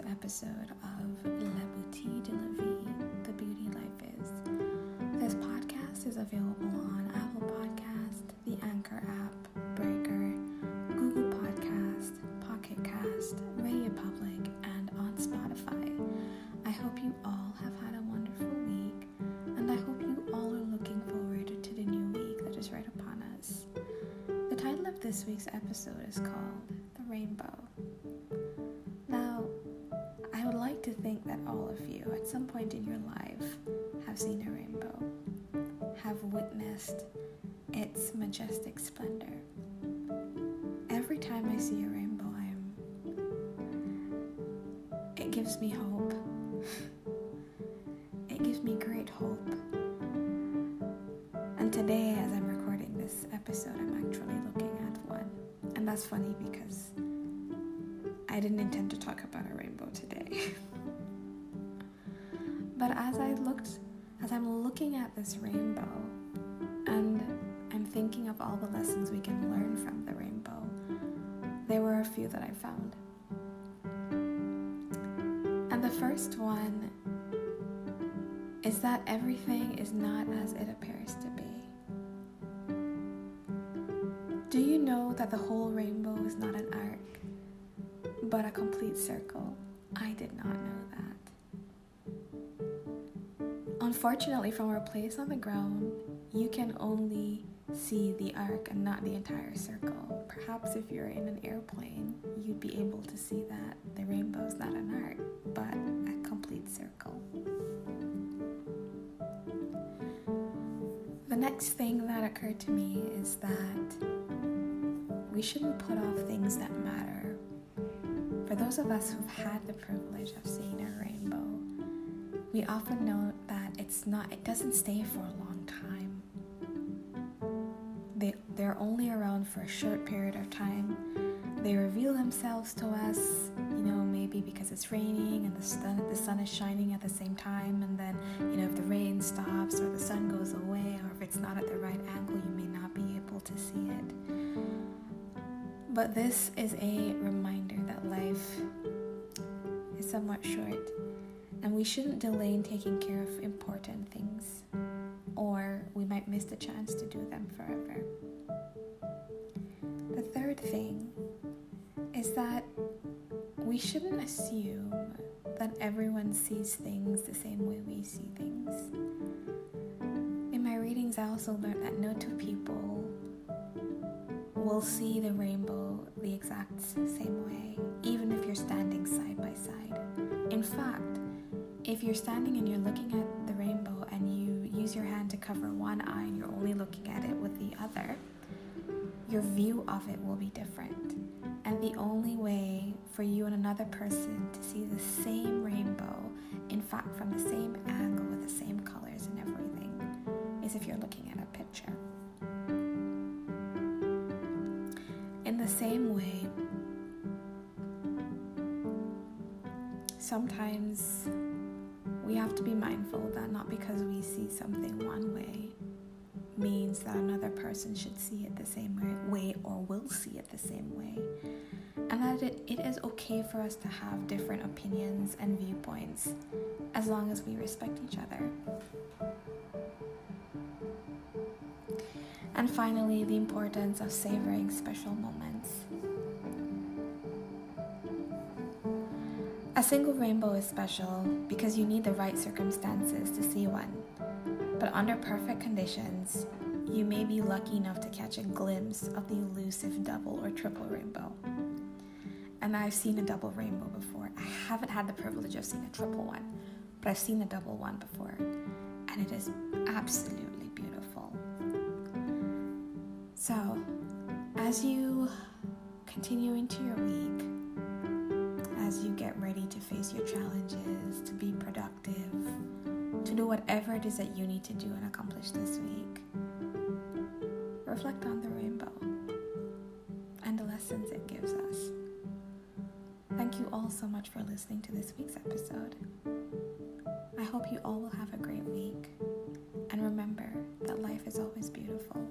episode of La Boutique de la Vie, The Beauty Life Is. This podcast is available on Apple Podcast, the Anchor app, Breaker, Google Podcast, Pocket Cast, Radio Public, and on Spotify. I hope you all have had a wonderful week, and I hope you all are looking forward to the new week that is right upon us. The title of this week's episode is called The Rainbow. Like to think that all of you, at some point in your life, have seen a rainbow, have witnessed its majestic splendor. Every time I see a rainbow, I'm. It gives me hope. It gives me great hope. And today, as I'm recording this episode, I'm actually looking at one. And that's funny because I didn't intend to talk about a rainbow today. But as I looked, as I'm looking at this rainbow, and I'm thinking of all the lessons we can learn from the rainbow, there were a few that I found. And the first one is that everything is not as it appears to be. Do you know that the whole rainbow is not an arc, but a complete circle? I did not know that. Unfortunately, from our place on the ground, you can only see the arc and not the entire circle. Perhaps if you're in an airplane, you'd be able to see that the rainbow is not an arc, but a complete circle. The next thing that occurred to me is that we shouldn't put off things that matter. For those of us who've had the privilege of seeing a rainbow, we often know that it's not it doesn't stay for a long time. They they're only around for a short period of time. They reveal themselves to us, you know, maybe because it's raining and the sun the sun is shining at the same time and then, you know, if the rain stops or the sun goes away or if it's not at the right angle, you may not be able to see it. But this is a reminder that life is somewhat short and we shouldn't delay in taking care of important things, or we might miss the chance to do them forever. The third thing is that we shouldn't assume that everyone sees things the same way we see things. In my readings, I also learned that no two people will see the rainbow the exact same way, even if you're standing side by side. In fact, if you're standing and you're looking at the rainbow and you use your hand to cover one eye and you're only looking at it with the other, your view of it will be different. And the only way for you and another person to see the same rainbow, in fact, from the same angle with the same colors and everything, is if you're looking at a picture. In the same way, sometimes we have to be mindful that not because we see something one way means that another person should see it the same way or will see it the same way. And that it, it is okay for us to have different opinions and viewpoints as long as we respect each other. And finally, the importance of savoring special moments. A single rainbow is special because you need the right circumstances to see one. But under perfect conditions, you may be lucky enough to catch a glimpse of the elusive double or triple rainbow. And I've seen a double rainbow before. I haven't had the privilege of seeing a triple one, but I've seen a double one before, and it is absolutely beautiful. So, as you continue into your week, as you get ready to face your challenges, to be productive, to do whatever it is that you need to do and accomplish this week, reflect on the rainbow and the lessons it gives us. Thank you all so much for listening to this week's episode. I hope you all will have a great week. And remember that life is always beautiful.